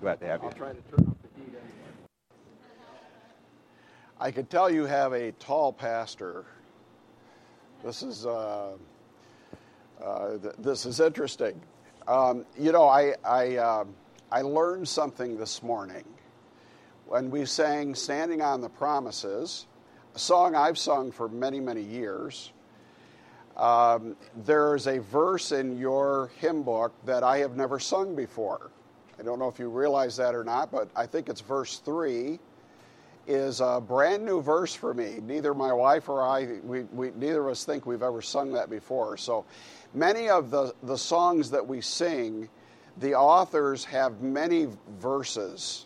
glad to have you. I'll try to turn off the heat anyway. I could tell you have a tall pastor. This is uh, uh, th- this is interesting. Um, you know, I I, uh, I learned something this morning when we sang "Standing on the Promises," a song I've sung for many many years. Um, there's a verse in your hymn book that I have never sung before. I don't know if you realize that or not, but I think it's verse 3 is a brand new verse for me. Neither my wife or I, we, we, neither of us think we've ever sung that before. So many of the, the songs that we sing, the authors have many verses.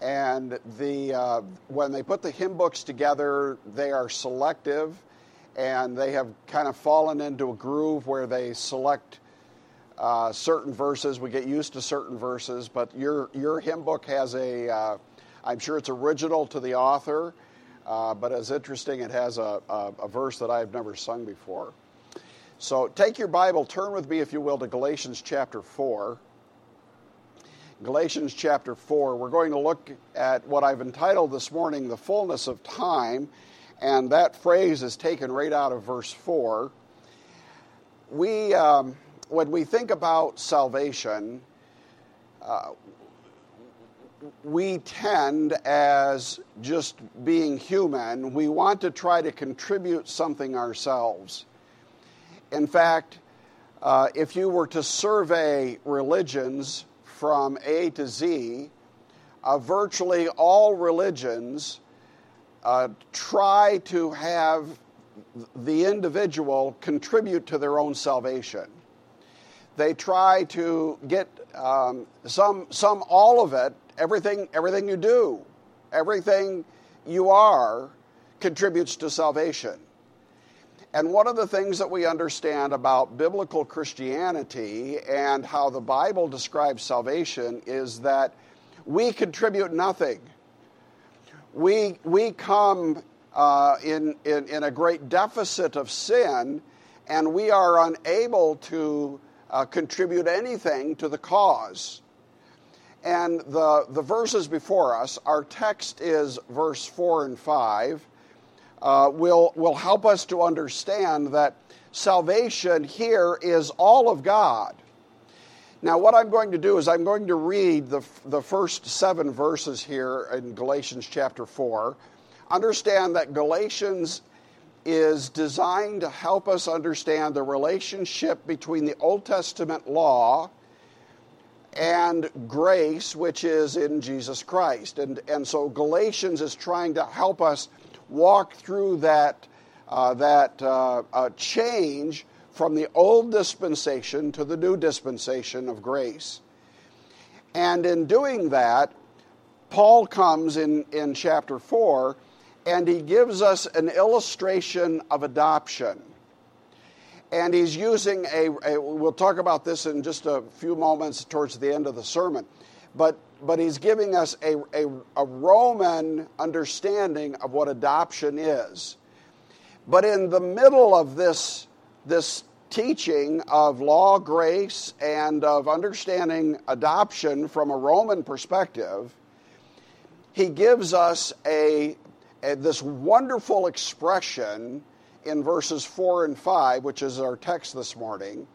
And the, uh, when they put the hymn books together, they are selective and they have kind of fallen into a groove where they select uh, certain verses. We get used to certain verses, but your your hymn book has a. Uh, I'm sure it's original to the author, uh, but it's interesting. It has a, a, a verse that I've never sung before. So take your Bible, turn with me, if you will, to Galatians chapter four. Galatians chapter 4. We're going to look at what I've entitled this morning, The Fullness of Time, and that phrase is taken right out of verse 4. We, um, when we think about salvation, uh, we tend, as just being human, we want to try to contribute something ourselves. In fact, uh, if you were to survey religions from A to Z, uh, virtually all religions uh, try to have the individual contribute to their own salvation they try to get um, some, some, all of it, everything, everything you do, everything you are contributes to salvation. And one of the things that we understand about biblical Christianity and how the Bible describes salvation is that we contribute nothing. We, we come uh, in, in, in a great deficit of sin, and we are unable to uh, contribute anything to the cause. And the, the verses before us, our text is verse 4 and 5, uh, will, will help us to understand that salvation here is all of God. Now, what I'm going to do is I'm going to read the, the first seven verses here in Galatians chapter 4. Understand that Galatians is designed to help us understand the relationship between the Old Testament law and grace, which is in Jesus Christ. And, and so Galatians is trying to help us walk through that, uh, that uh, uh, change from the old dispensation to the new dispensation of grace. And in doing that, Paul comes in, in chapter 4 and he gives us an illustration of adoption. And he's using a, a, we'll talk about this in just a few moments towards the end of the sermon, but, but he's giving us a, a, a Roman understanding of what adoption is. But in the middle of this, this teaching of law, grace, and of understanding adoption from a Roman perspective, he gives us a Uh, this wonderful expression in verses 4 and 5, which is our text this morning,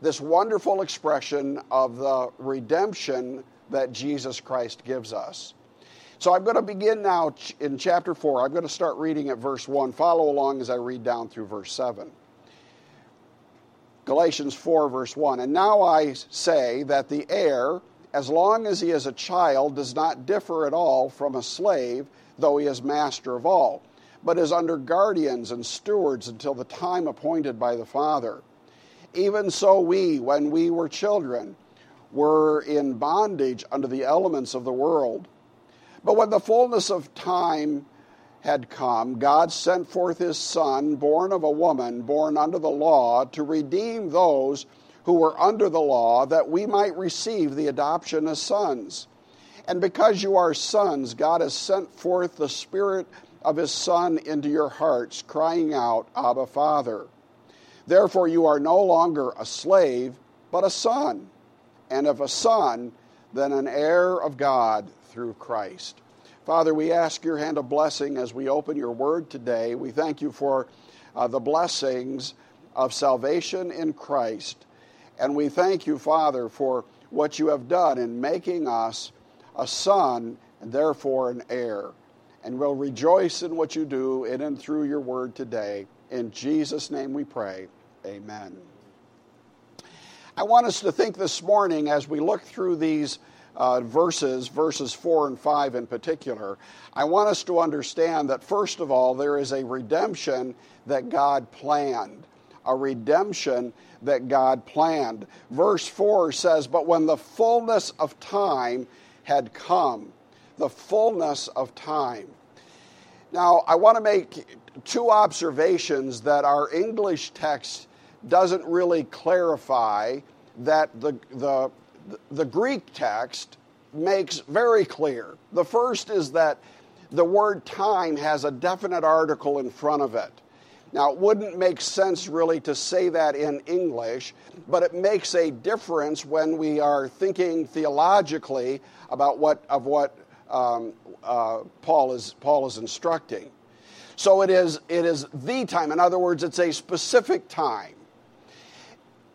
this wonderful expression of the redemption that Jesus Christ gives us. So I'm going to begin now in chapter 4. I'm going to start reading at verse 1. Follow along as I read down through verse 7. Galatians 4, verse 1. And now I say that the heir, as long as he is a child, does not differ at all from a slave though he is master of all, but is under guardians and stewards until the time appointed by the Father. Even so, we, when we were children, were in bondage under the elements of the world. But when the fullness of time had come, God sent forth his Son, born of a woman, born under the law, to redeem those who were under the law, that we might receive the adoption as sons. And because you are sons, God has sent forth the Spirit of His Son into your hearts, crying out, Abba, Father. Therefore, you are no longer a slave, but a son. And if a son, than an heir of God through Christ. Father, we ask your hand of blessing as we open your word today. We thank you for uh, the blessings of salvation in Christ. And we thank you, Father, for what you have done in making us a son and therefore an heir. And we'll rejoice in what you do in and through your word today. In Jesus' name we pray. Amen. I want us to think this morning as we look through these uh, verses, verses 4 and 5 in particular, I want us to understand that, first of all, there is a redemption that God planned. A redemption that God planned. Verse 4 says, But when the fullness of time had come, the fullness of time. Now, I want to make two observations that our English text doesn't really clarify that the, the, the Greek text makes very clear. The first is that the word time has a definite article in front of it. Now, it wouldn't make sense really to say that in English, but it makes a difference when we are thinking theologically about what, of what um, uh, Paul, is, Paul is instructing. So it is, it is the time. In other words, it's a specific time.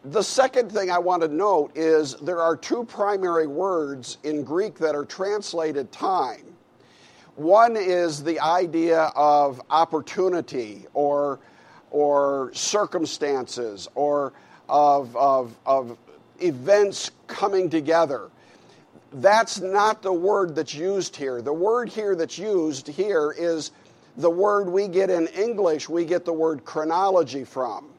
The second thing I want to note is there are two primary words in Greek that are translated time. One is the idea of opportunity or, or circumstances or of, of, of events coming together. That's not the word that's used here. The word here that's used here is the word we get in English, we get the word chronology from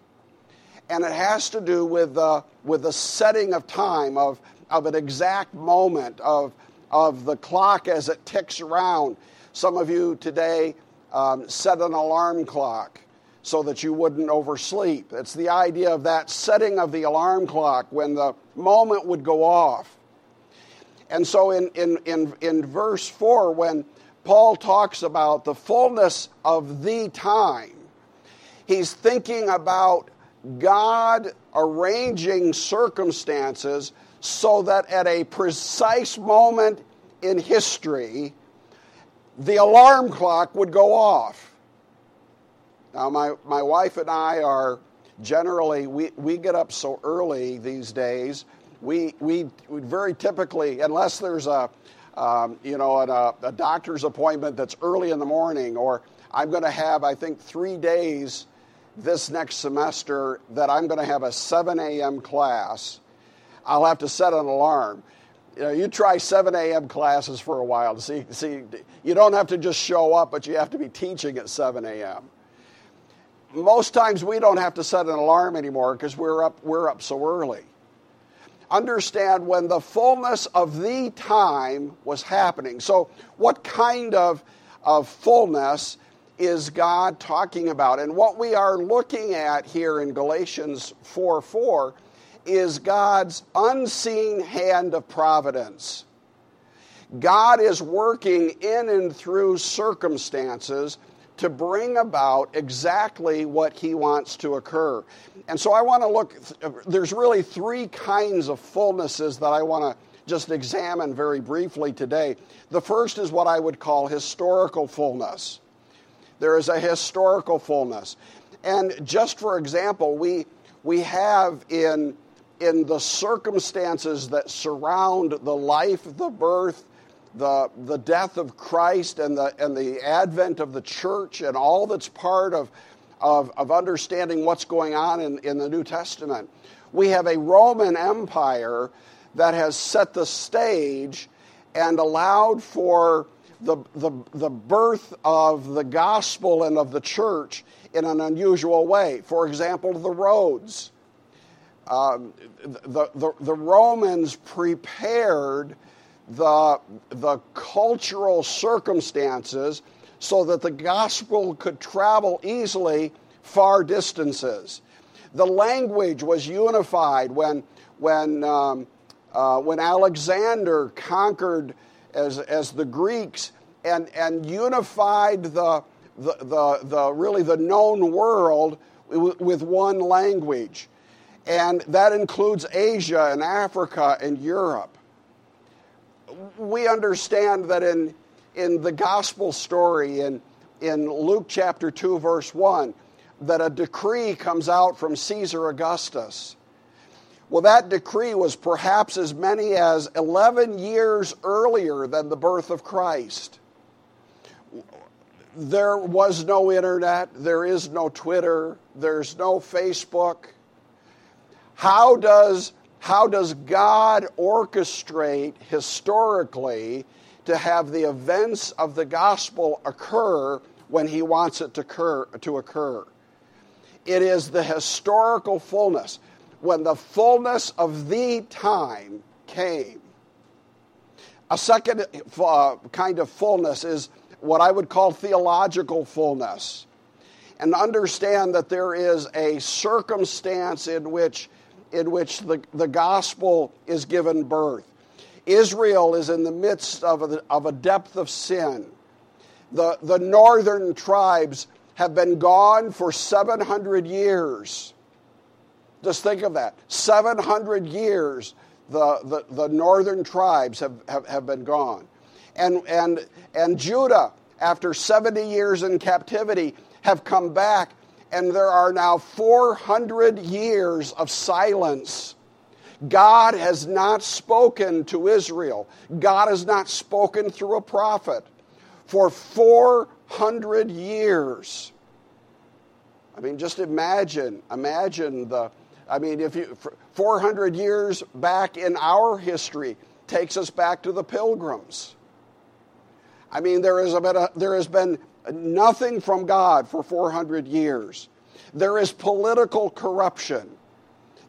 and it has to do with the, with the setting of time, of, of an exact moment, of, of the clock as it ticks around. Some of you today um, set an alarm clock so that you wouldn't oversleep. It's the idea of that setting of the alarm clock when the moment would go off. And so in, in, in, in verse 4, when Paul talks about the fullness of the time, he's thinking about God arranging circumstances so that at a precise moment in history, the alarm clock would go off. Now, my, my wife and I are generally, we, we get up so early these days. We, we, we very typically, unless there's a, um, you know, an, a, a doctor's appointment that's early in the morning, or I'm going to have, I think, three days this next semester that I'm going to have a 7 a.m. class, I'll have to set an alarm. You know, you try 7 a.m. classes for a while to see, see, you don't have to just show up, but you have to be teaching at 7 a.m. Most times we don't have to set an alarm anymore because we're up, we're up so early. Understand when the fullness of the time was happening. So, what kind of, of fullness is God talking about? And what we are looking at here in Galatians 4 4 is God's unseen hand of providence. God is working in and through circumstances to bring about exactly what he wants to occur. And so I want to look, there's really three kinds of fullnesses that I want to just examine very briefly today. The first is what I would call historical fullness. There is a historical fullness. And just for example, we, we have in, in the circumstances that surround the life, the birth, the, the death of Christ, and the, and the advent of the church, and all that's part of, of, of understanding what's going on in, in the New Testament. We have a Roman Empire that has set the stage and allowed for the, the, the birth of the gospel and of the church in an unusual way. For example, the roads. Um, the, the, the Romans prepared the, the cultural circumstances so that the gospel could travel easily far distances. The language was unified when, when, um, uh, when Alexander conquered as, as the Greeks and, and unified the, the, the, the really the known world with one language. And that includes Asia and Africa and Europe. We understand that in, in the gospel story, in, in Luke chapter 2, verse 1, that a decree comes out from Caesar Augustus. Well, that decree was perhaps as many as 11 years earlier than the birth of Christ. There was no internet, there is no Twitter, there's no Facebook. How does, how does God orchestrate historically to have the events of the gospel occur when he wants it to occur? To occur? It is the historical fullness. When the fullness of the time came. A second uh, kind of fullness is what I would call theological fullness. And understand that there is a circumstance in which, in which the, the gospel is given birth. Israel is in the midst of a, of a depth of sin. The, the northern tribes have been gone for 700 years. Just think of that. 700 years the, the, the northern tribes have, have, have been gone. And, and, and Judah, after 70 years in captivity, have come back, and there are now 400 years of silence. God has not spoken to Israel. God has not spoken through a prophet for 400 years. I mean, just imagine, imagine the, I mean, if you, 400 years back in our history takes us back to the pilgrims. I mean, there, is a, there has been nothing from God for 400 years. There is political corruption.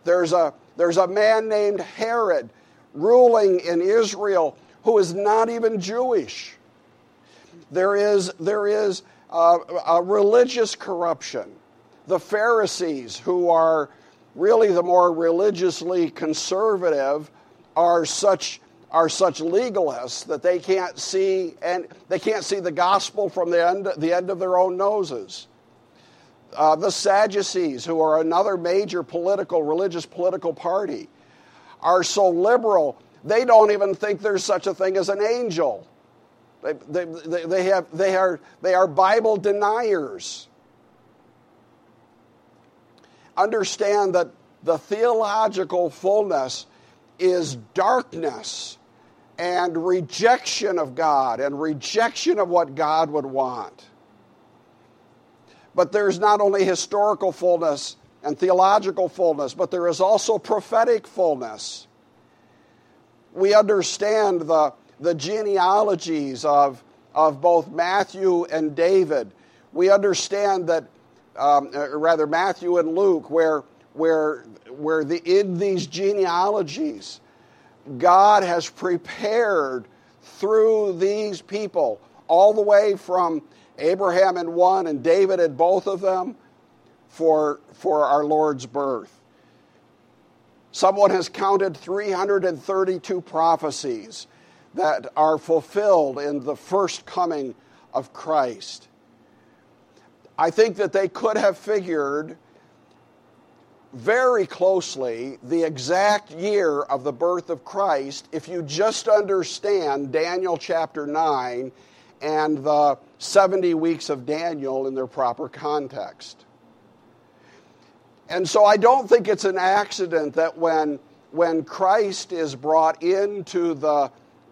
There's a, there's a man named Herod ruling in Israel who is not even Jewish. There is, there is uh, a religious corruption. The Pharisees, who are really the more religiously conservative, are such are such legalists that they can't see and they can't see the gospel from the end the end of their own noses. Uh, the Sadducees, who are another major political religious political party, are so liberal they don't even think there's such a thing as an angel. They, they, they, have, they, are, they are Bible deniers. Understand that the theological fullness is darkness and rejection of God and rejection of what God would want. But there's not only historical fullness and theological fullness, but there is also prophetic fullness. We understand the the genealogies of, of both Matthew and David, we understand that, um, rather, Matthew and Luke, where, where, where the, in these genealogies, God has prepared through these people, all the way from Abraham in one and David in both of them, for, for our Lord's birth. Someone has counted 332 prophecies that are fulfilled in the first coming of Christ. I think that they could have figured very closely the exact year of the birth of Christ if you just understand Daniel chapter 9 and the 70 weeks of Daniel in their proper context. And so I don't think it's an accident that when, when Christ is brought into the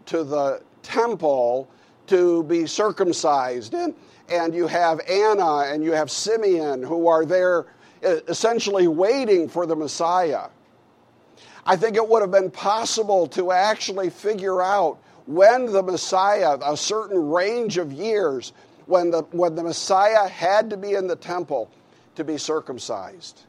to the temple to be circumcised. And, and you have Anna and you have Simeon who are there essentially waiting for the Messiah. I think it would have been possible to actually figure out when the Messiah, a certain range of years, when the, when the Messiah had to be in the temple to be circumcised.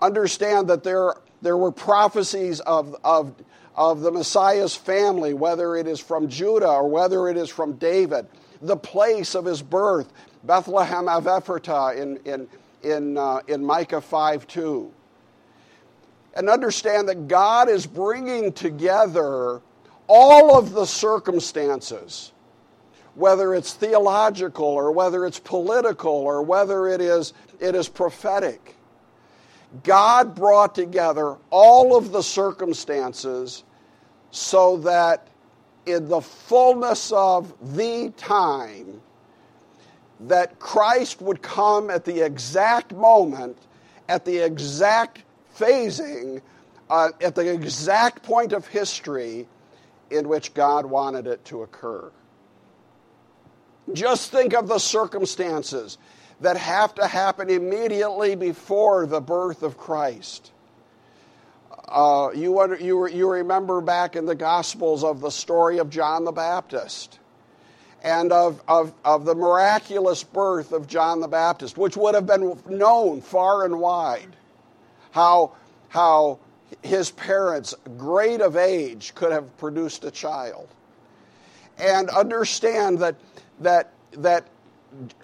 Understand that there, there were prophecies of, of of the Messiah's family, whether it is from Judah or whether it is from David, the place of his birth, Bethlehem of Ephratah in, in, in, uh, in Micah 5 2. And understand that God is bringing together all of the circumstances, whether it's theological or whether it's political or whether it is, it is prophetic God brought together all of the circumstances so that in the fullness of the time that Christ would come at the exact moment, at the exact phasing, uh, at the exact point of history in which God wanted it to occur. Just think of the circumstances that have to happen immediately before the birth of Christ. Uh, you, you, you remember back in the Gospels of the story of John the Baptist and of, of, of the miraculous birth of John the Baptist, which would have been known far and wide. How, how his parents, great of age, could have produced a child. And understand that, that, that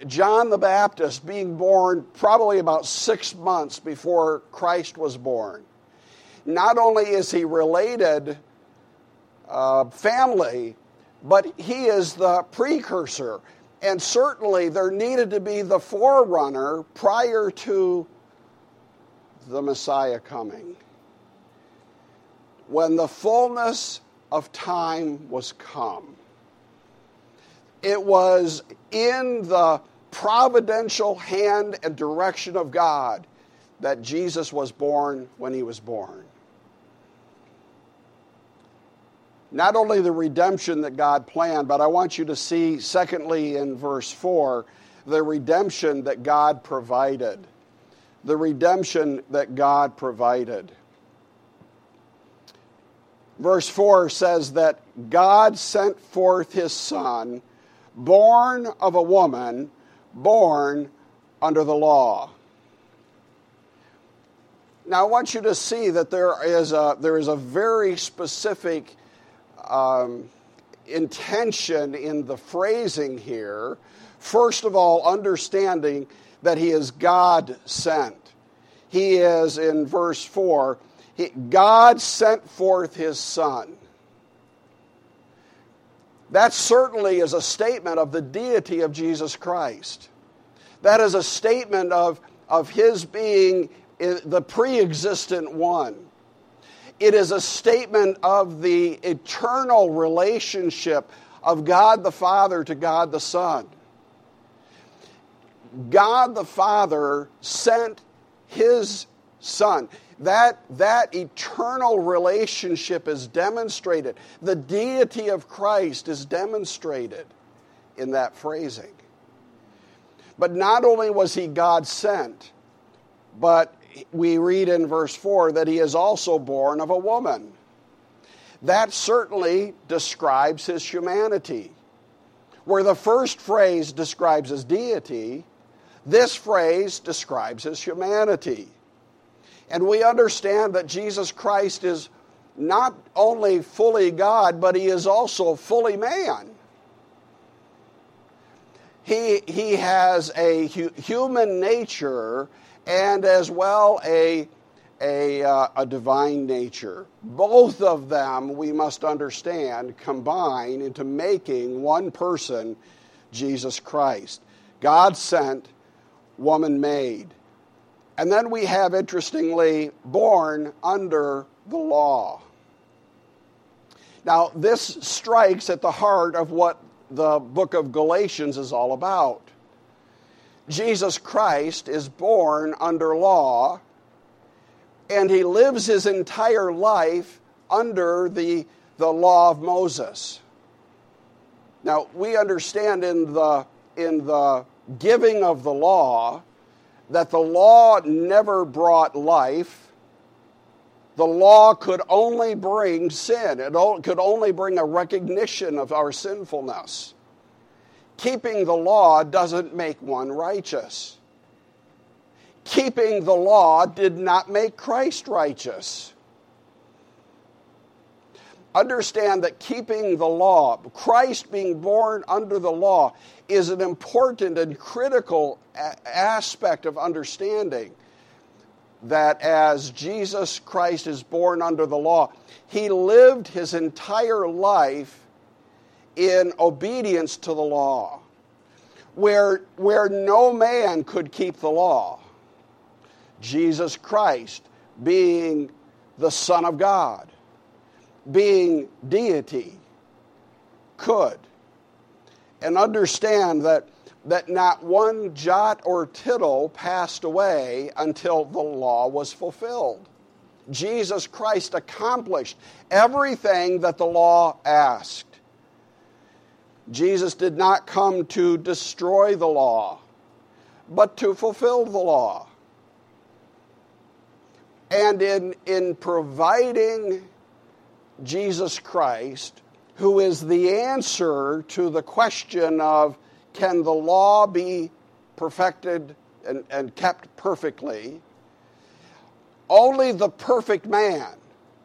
John the Baptist, being born probably about six months before Christ was born, not only is he related uh, family, but he is the precursor. And certainly there needed to be the forerunner prior to the Messiah coming. When the fullness of time was come, it was in the providential hand and direction of God that Jesus was born when he was born. Not only the redemption that God planned, but I want you to see, secondly, in verse 4, the redemption that God provided. The redemption that God provided. Verse 4 says that God sent forth his Son born of a woman, born under the law. Now, I want you to see that there is a, there is a very specific um, intention in the phrasing here. First of all, understanding that he is God sent. He is, in verse 4, he, God sent forth his Son. That certainly is a statement of the deity of Jesus Christ. That is a statement of, of his being the pre existent one. It is a statement of the eternal relationship of God the Father to God the Son. God the Father sent his Son. That, that eternal relationship is demonstrated. The deity of Christ is demonstrated in that phrasing. But not only was he God sent, but we read in verse 4 that he is also born of a woman. That certainly describes his humanity. Where the first phrase describes his deity, this phrase describes his humanity. And we understand that Jesus Christ is not only fully God, but he is also fully man. He, he has a hu- human nature and as well a, a, uh, a divine nature. Both of them, we must understand, combine into making one person, Jesus Christ. God sent, woman made. And then we have, interestingly, born under the law. Now, this strikes at the heart of what the book of Galatians is all about. Jesus Christ is born under law, and he lives his entire life under the, the law of Moses. Now, we understand in the, in the giving of the law that the law never brought life. The law could only bring sin, it could only bring a recognition of our sinfulness. Keeping the law doesn't make one righteous. Keeping the law did not make Christ righteous. Understand that keeping the law, Christ being born under the law, is an important and critical aspect of understanding that as Jesus Christ is born under the law, he lived his entire life in obedience to the law, where, where no man could keep the law. Jesus Christ, being the Son of God, being deity, could. And understand that, that not one jot or tittle passed away until the law was fulfilled. Jesus Christ accomplished everything that the law asked. Jesus did not come to destroy the law, but to fulfill the law. And in, in providing Jesus Christ, who is the answer to the question of can the law be perfected and, and kept perfectly? Only the perfect man,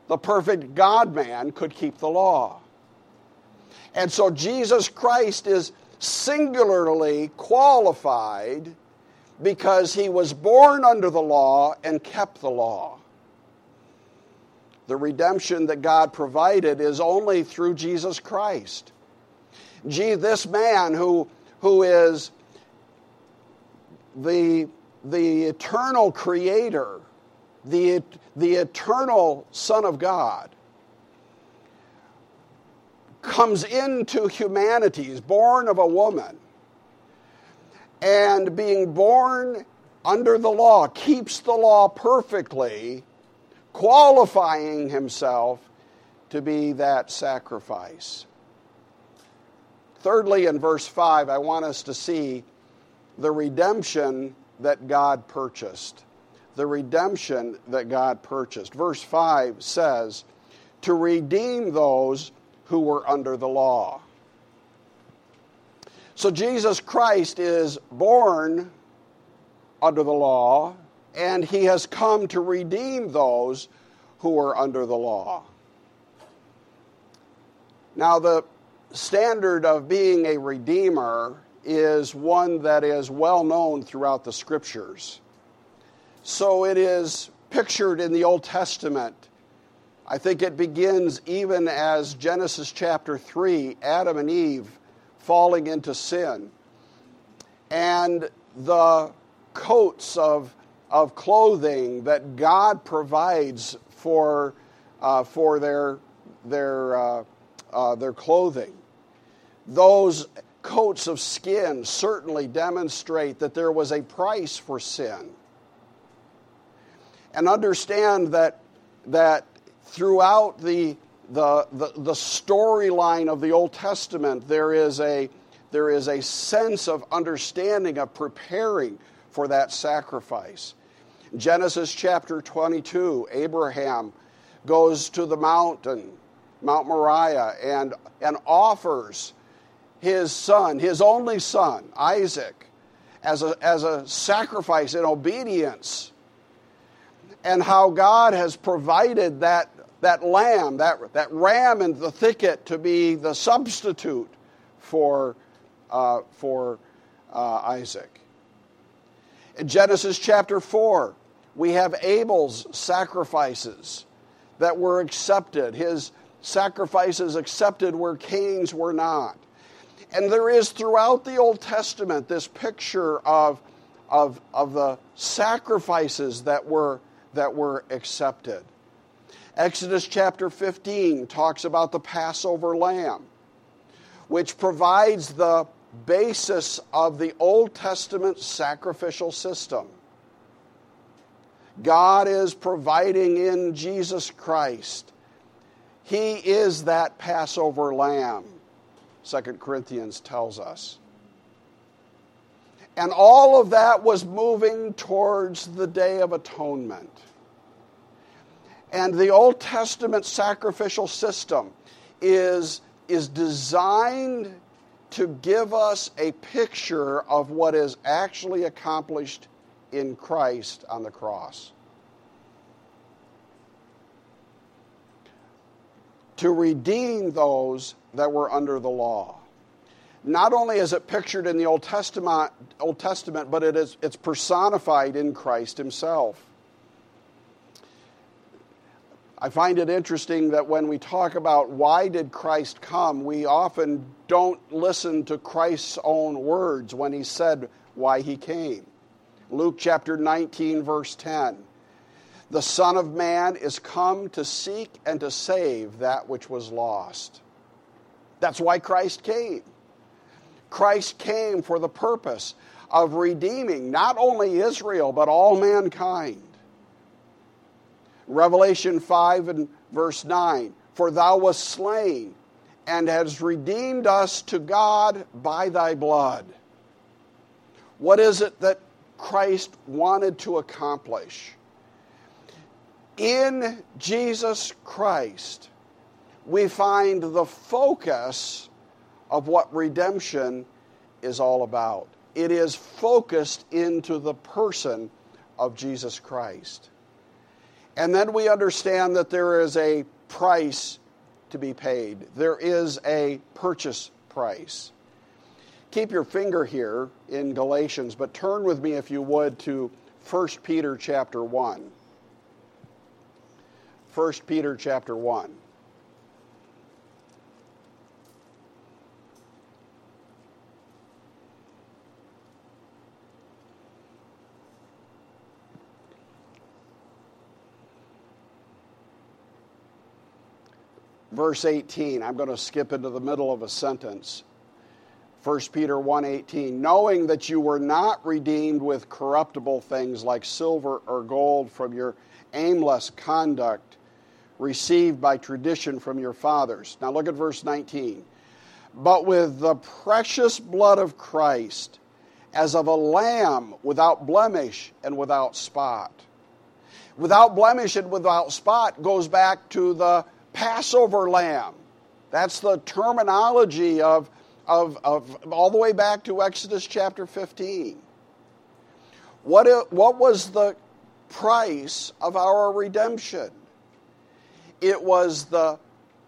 the perfect God man, could keep the law. And so Jesus Christ is singularly qualified because he was born under the law and kept the law. The redemption that God provided is only through Jesus Christ. Gee, this man who, who is the, the eternal creator, the, the eternal Son of God, comes into humanity, is born of a woman, and being born under the law, keeps the law perfectly, qualifying himself to be that sacrifice. Thirdly, in verse 5, I want us to see the redemption that God purchased. The redemption that God purchased. Verse 5 says, To redeem those who were under the law. So Jesus Christ is born under the law, and he has come to redeem those who are under the law. Now, the standard of being a redeemer is one that is well known throughout the scriptures. So it is pictured in the Old Testament I think it begins even as Genesis chapter 3, Adam and Eve falling into sin. And the coats of, of clothing that God provides for, uh, for their, their, uh, uh, their clothing. Those coats of skin certainly demonstrate that there was a price for sin. And understand that, that throughout the, the, the, the storyline of the Old Testament, there is, a, there is a sense of understanding, of preparing for that sacrifice. Genesis chapter 22, Abraham goes to the mountain, Mount Moriah, and, and offers his son, his only son, Isaac, as a, as a sacrifice in obedience and how God has provided that, that lamb, that, that ram in the thicket to be the substitute for, uh, for uh, Isaac. In Genesis chapter 4, we have Abel's sacrifices that were accepted, his sacrifices accepted where Cain's were not. And there is throughout the Old Testament this picture of, of, of the sacrifices that were that were accepted. Exodus chapter 15 talks about the Passover lamb, which provides the basis of the Old Testament sacrificial system. God is providing in Jesus Christ. He is that Passover lamb, 2 Corinthians tells us. And all of that was moving towards the Day of Atonement. And the Old Testament sacrificial system is, is designed to give us a picture of what is actually accomplished in Christ on the cross. To redeem those that were under the law not only is it pictured in the Old Testament, Old Testament but it is, it's personified in Christ himself. I find it interesting that when we talk about why did Christ come, we often don't listen to Christ's own words when he said why he came. Luke chapter 19, verse 10. The Son of Man is come to seek and to save that which was lost. That's why Christ came. Christ came for the purpose of redeeming not only Israel, but all mankind. Revelation 5 and verse 9 For thou wast slain and hast redeemed us to God by thy blood. What is it that Christ wanted to accomplish? In Jesus Christ, we find the focus of what redemption is all about. It is focused into the person of Jesus Christ. And then we understand that there is a price to be paid, there is a purchase price. Keep your finger here in Galatians, but turn with me, if you would, to 1 Peter chapter 1. 1 Peter chapter 1. Verse 18 i'm going to skip into the middle of a sentence. 1 peter 1.18 knowing that you were not redeemed with corruptible things like silver or gold from your aimless conduct received by tradition from your fathers. Now look at verse 19 but with the precious blood of christ as of a lamb without blemish and without spot. Without blemish and without spot goes back to the Passover lamb. That's the terminology of, of, of all the way back to Exodus chapter 15. What, what was the price of our redemption? It was the,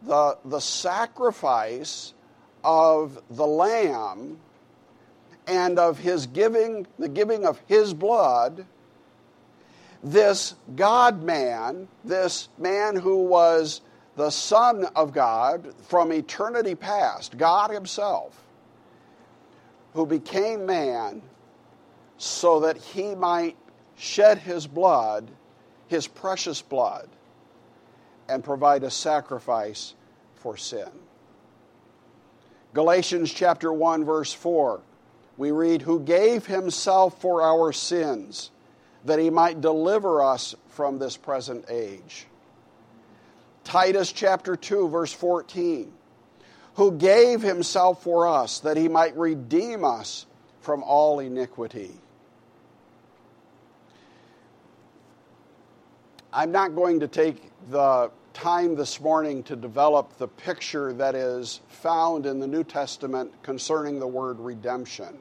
the, the sacrifice of the lamb and of his giving, the giving of his blood. This God man, this man who was the Son of God from eternity past, God Himself, who became man so that He might shed His blood, His precious blood, and provide a sacrifice for sin. Galatians chapter 1 verse 4 we read who gave himself for our sins that he might deliver us from this present age Titus chapter 2, verse 14, who gave himself for us that he might redeem us from all iniquity. I'm not going to take the time this morning to develop the picture that is found in the New Testament concerning the word redemption.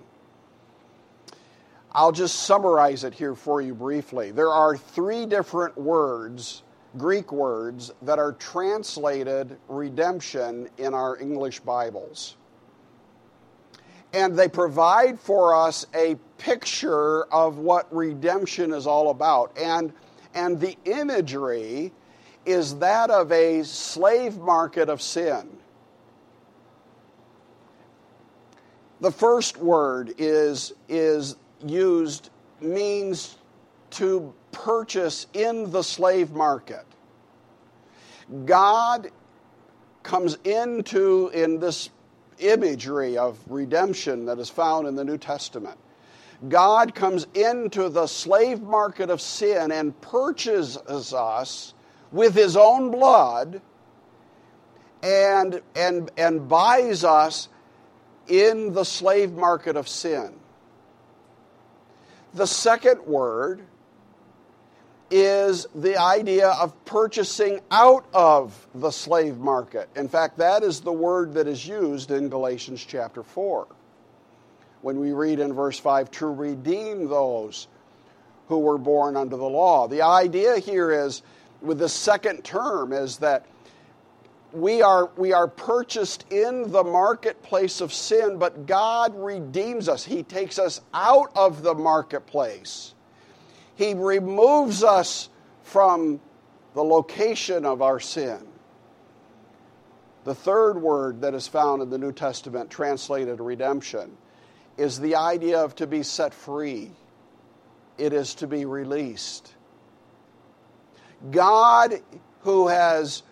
I'll just summarize it here for you briefly. There are three different words Greek words that are translated redemption in our English Bibles. And they provide for us a picture of what redemption is all about. And, and the imagery is that of a slave market of sin. The first word is, is used, means to purchase in the slave market. God comes into, in this imagery of redemption that is found in the New Testament, God comes into the slave market of sin and purchases us with his own blood and, and, and buys us in the slave market of sin. The second word is the idea of purchasing out of the slave market. In fact, that is the word that is used in Galatians chapter 4. When we read in verse 5, to redeem those who were born under the law. The idea here is, with the second term, is that we are, we are purchased in the marketplace of sin, but God redeems us. He takes us out of the marketplace he removes us from the location of our sin. The third word that is found in the New Testament, translated redemption, is the idea of to be set free. It is to be released. God, who has,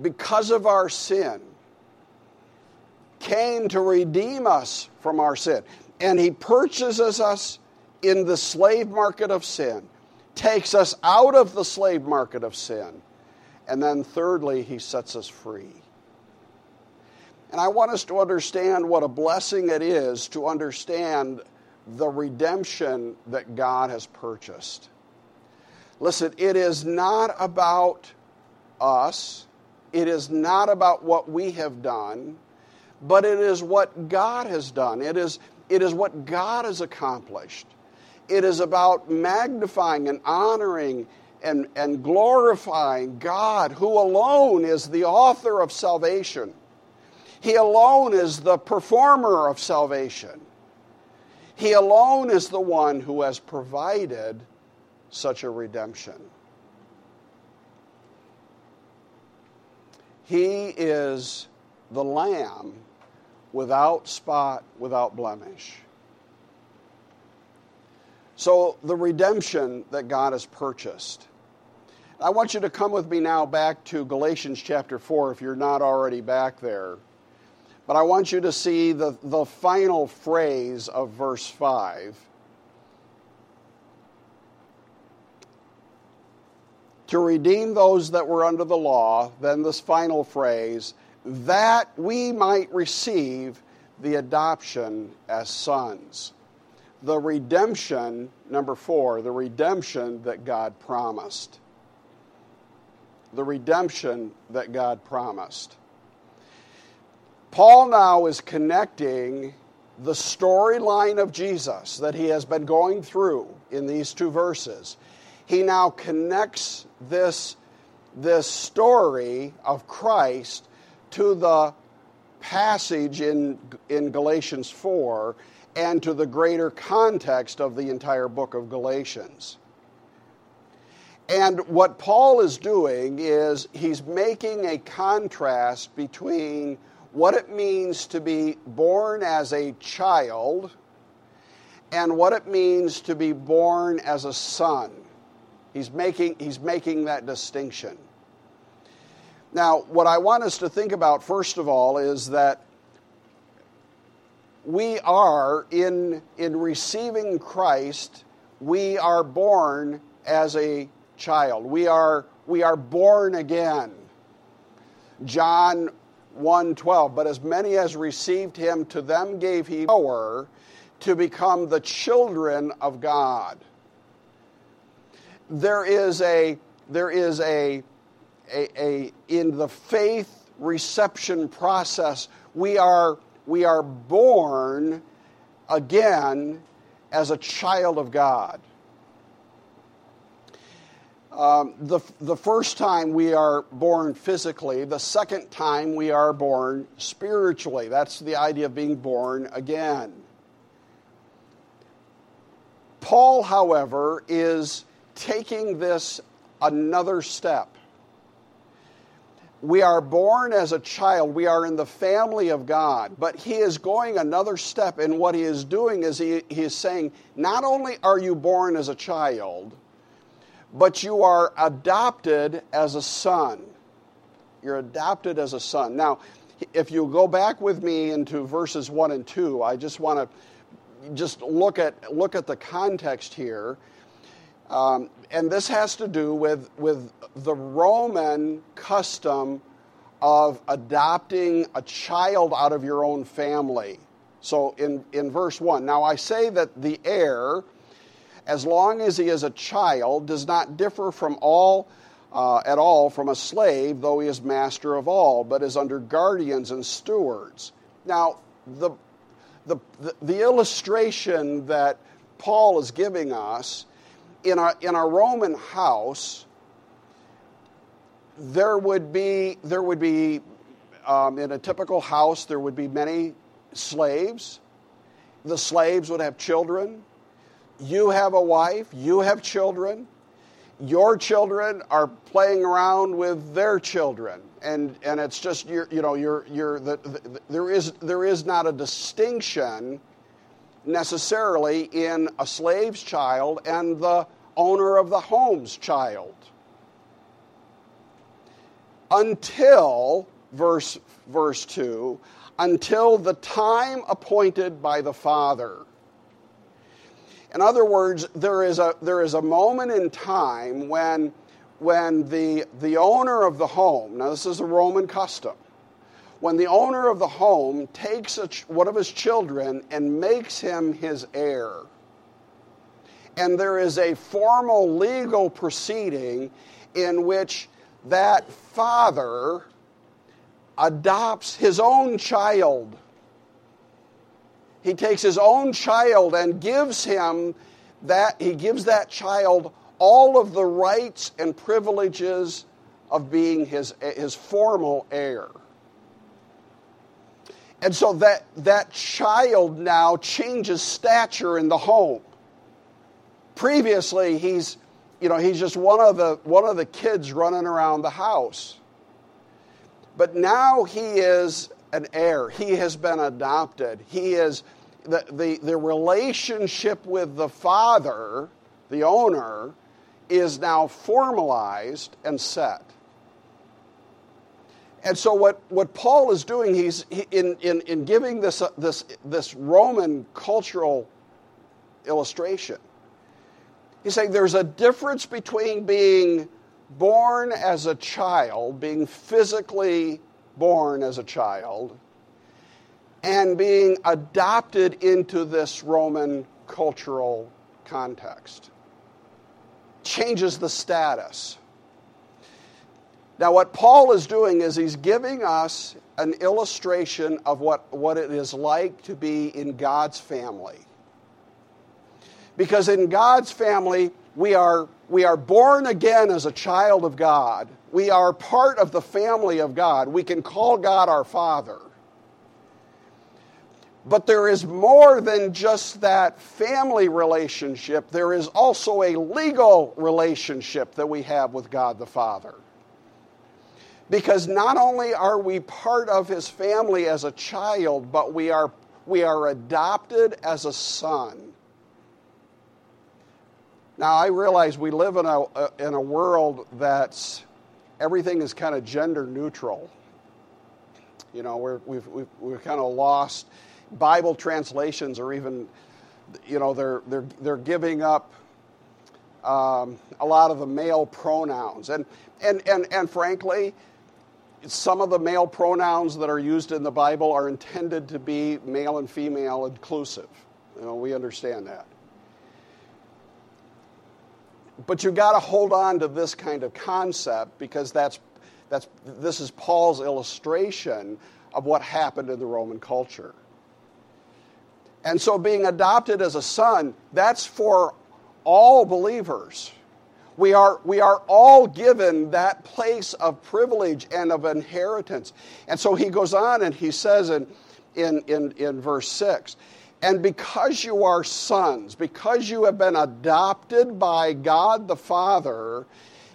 because of our sin, came to redeem us from our sin. And he purchases us in the slave market of sin, takes us out of the slave market of sin. And then, thirdly, he sets us free. And I want us to understand what a blessing it is to understand the redemption that God has purchased. Listen, it is not about us, it is not about what we have done, but it is what God has done. It is, it is what God has accomplished. It is about magnifying and honoring and, and glorifying God, who alone is the author of salvation. He alone is the performer of salvation. He alone is the one who has provided such a redemption. He is the Lamb without spot, without blemish. So, the redemption that God has purchased. I want you to come with me now back to Galatians chapter 4 if you're not already back there. But I want you to see the, the final phrase of verse 5. To redeem those that were under the law, then this final phrase, that we might receive the adoption as sons. The redemption, number four, the redemption that God promised. The redemption that God promised. Paul now is connecting the storyline of Jesus that he has been going through in these two verses. He now connects this, this story of Christ to the passage in, in Galatians 4 and to the greater context of the entire book of Galatians. And what Paul is doing is he's making a contrast between what it means to be born as a child and what it means to be born as a son. He's making, he's making that distinction. Now, what I want us to think about, first of all, is that we are, in, in receiving Christ, we are born as a child. We are, we are born again. John 1:12 but as many as received him to them gave he power to become the children of God there is a there is a, a, a in the faith reception process we are we are born again as a child of God um, the, the first time we are born physically, the second time we are born spiritually. That's the idea of being born again. Paul, however, is taking this another step. We are born as a child, we are in the family of God, but he is going another step, and what he is doing is he, he is saying, not only are you born as a child, but you are adopted as a son. You're adopted as a son. Now, if you go back with me into verses 1 and 2, I just want to just look at, look at the context here. Um, and this has to do with, with the Roman custom of adopting a child out of your own family. So in, in verse 1, now I say that the heir as long as he is a child, does not differ from all uh, at all from a slave, though he is master of all, but is under guardians and stewards. Now, the, the, the, the illustration that Paul is giving us in a, in a Roman house, there would be, there would be um, in a typical house, there would be many slaves. The slaves would have children you have a wife, you have children, your children are playing around with their children. And, and it's just, you're, you know, you're, you're the, the, there, is, there is not a distinction necessarily in a slave's child and the owner of the home's child. Until verse, verse 2, until the time appointed by the Father. In other words, there is a, there is a moment in time when, when the, the owner of the home, now this is a Roman custom, when the owner of the home takes a, one of his children and makes him his heir. And there is a formal legal proceeding in which that father adopts his own child. He takes his own child and gives him that, he gives that child all of the rights and privileges of being his, his formal heir. And so that, that child now changes stature in the home. Previously, he's, you know, he's just one of the, one of the kids running around the house. But now he is an heir. He has been adopted. He is the, the, the relationship with the father, the owner, is now formalized and set. And so, what, what Paul is doing, he's he, in, in, in giving this, uh, this, this Roman cultural illustration, he's saying there's a difference between being born as a child, being physically born as a child, and being adopted into this Roman cultural context. Changes the status. Now, what Paul is doing is he's giving us an illustration of what, what it is like to be in God's family. Because in God's family, we are, we are born again as a child of God. We are part of the family of God. We can call God our Father. But there is more than just that family relationship, there is also a legal relationship that we have with God the Father. Because not only are we part of his family as a child, but we are, we are adopted as a son. Now, I realize we live in a, in a world that's everything is kind of gender neutral. You know, we're, we've, we've, we're kind of lost. Bible translations are even, you know, they're, they're, they're giving up um, a lot of the male pronouns. And, and, and, and frankly, some of the male pronouns that are used in the Bible are intended to be male and female inclusive. You know, we understand that. But you've got to hold on to this kind of concept because that's, that's, this is Paul's illustration of what happened in the Roman culture. And so being adopted as a son, that's for all believers. We are, we are all given that place of privilege and of inheritance. And so he goes on and he says in, in, in, in verse 6 And because you are sons, because you have been adopted by God the Father,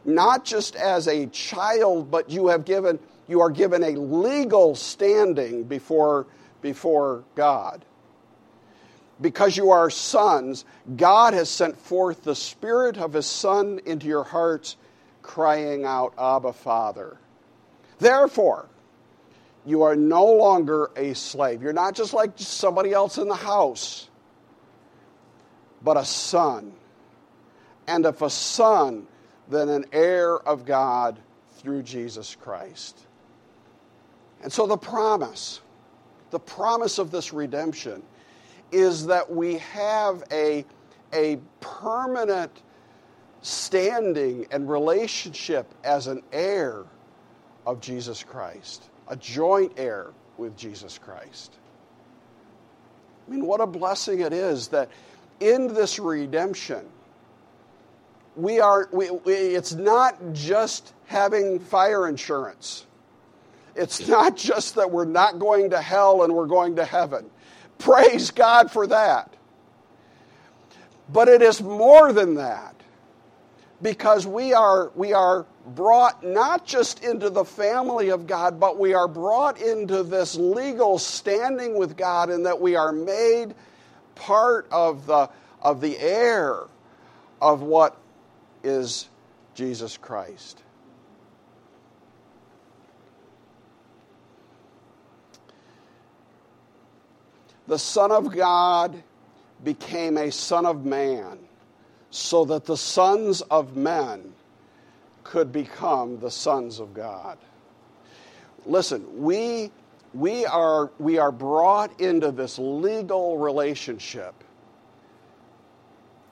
not just as a child, but you have given you are given a legal standing before, before God because you are sons, God has sent forth the Spirit of His Son into your hearts, crying out, Abba, Father. Therefore, you are no longer a slave. You're not just like somebody else in the house, but a son. And if a son, then an heir of God through Jesus Christ. And so the promise, the promise of this redemption, is that we have a, a permanent standing and relationship as an heir of Jesus Christ, a joint heir with Jesus Christ. I mean, what a blessing it is that in this redemption, we are, we, we, it's not just having fire insurance. It's not just that we're not going to hell and we're going to heaven. Praise God for that. But it is more than that because we are, we are brought not just into the family of God, but we are brought into this legal standing with God in that we are made part of the, of the heir of what is Jesus Christ. The Son of God became a Son of Man so that the sons of men could become the sons of God. Listen, we, we, are, we are brought into this legal relationship,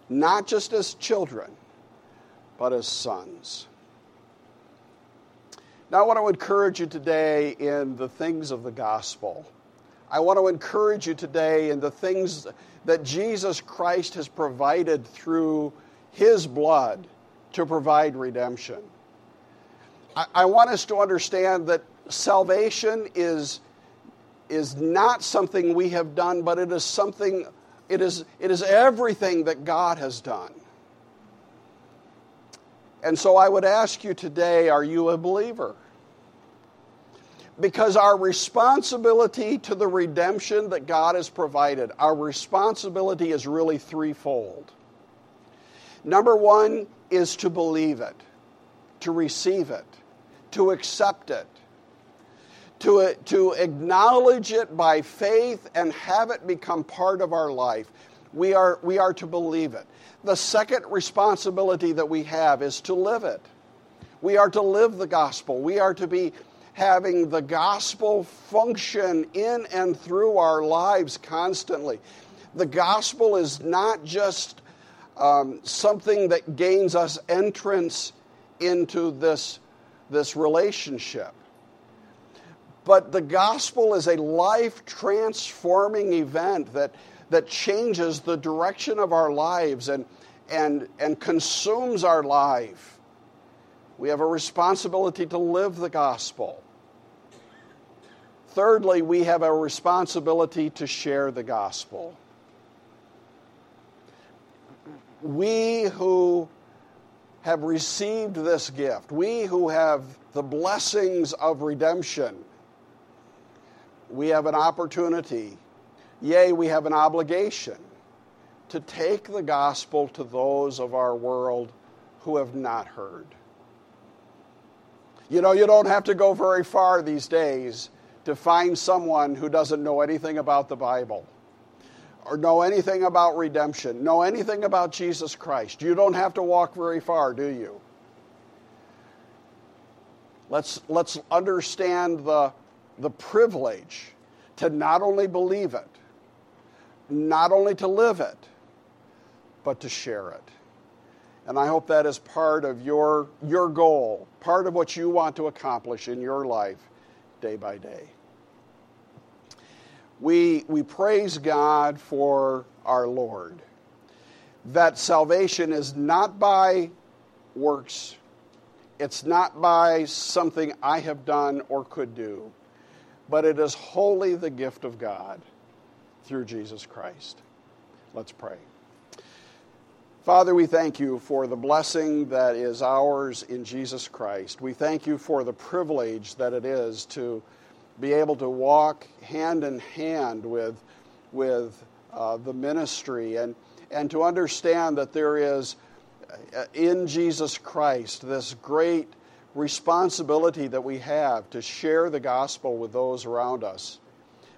not just as children, but as sons. Now, I want to encourage you today in the things of the gospel. I want to encourage you today in the things that Jesus Christ has provided through his blood to provide redemption. I, I want us to understand that salvation is, is not something we have done, but it is something, it is, it is everything that God has done. And so I would ask you today are you a believer? Because our responsibility to the redemption that God has provided, our responsibility is really threefold. Number one is to believe it, to receive it, to accept it, to, to acknowledge it by faith and have it become part of our life. We are, we are to believe it. The second responsibility that we have is to live it. We are to live the gospel. We are to be having the gospel function in and through our lives constantly. The gospel is not just um, something that gains us entrance into this, this relationship. But the gospel is a life transforming event that, that changes the direction of our lives and, and, and consumes our life. We have a responsibility to live the gospel. Thirdly, we have a responsibility to share the gospel. We who have received this gift, we who have the blessings of redemption, we have an opportunity, yea, we have an obligation to take the gospel to those of our world who have not heard. You know, you don't have to go very far these days to find someone who doesn't know anything about the Bible or know anything about redemption, know anything about Jesus Christ. You don't have to walk very far, do you? Let's, let's understand the, the privilege to not only believe it, not only to live it, but to share it. And I hope that is part of your, your goal, part of what you want to accomplish in your life day by day. We, we praise God for our Lord, that salvation is not by works, it's not by something I have done or could do, but it is wholly the gift of God through Jesus Christ. Let's pray. Father, we thank you for the blessing that is ours in Jesus Christ. We thank you for the privilege that it is to be able to walk hand in hand with, with uh, the ministry and, and to understand that there is uh, in Jesus Christ this great responsibility that we have to share the gospel with those around us.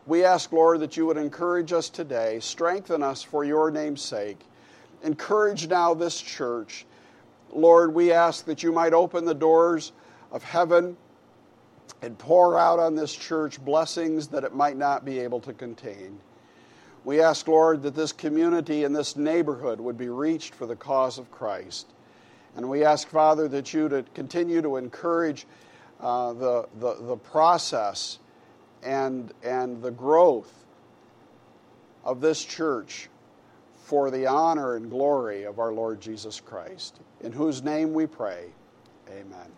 We ask, Lord, that you would encourage us today, strengthen us for your name's sake encourage now this church. Lord, we ask that you might open the doors of heaven and pour out on this church blessings that it might not be able to contain. We ask, Lord, that this community and this neighborhood would be reached for the cause of Christ. And we ask, Father, that you to continue to encourage uh, the, the, the process and, and the growth of this church for the honor and glory of our Lord Jesus Christ, in whose name we pray. Amen.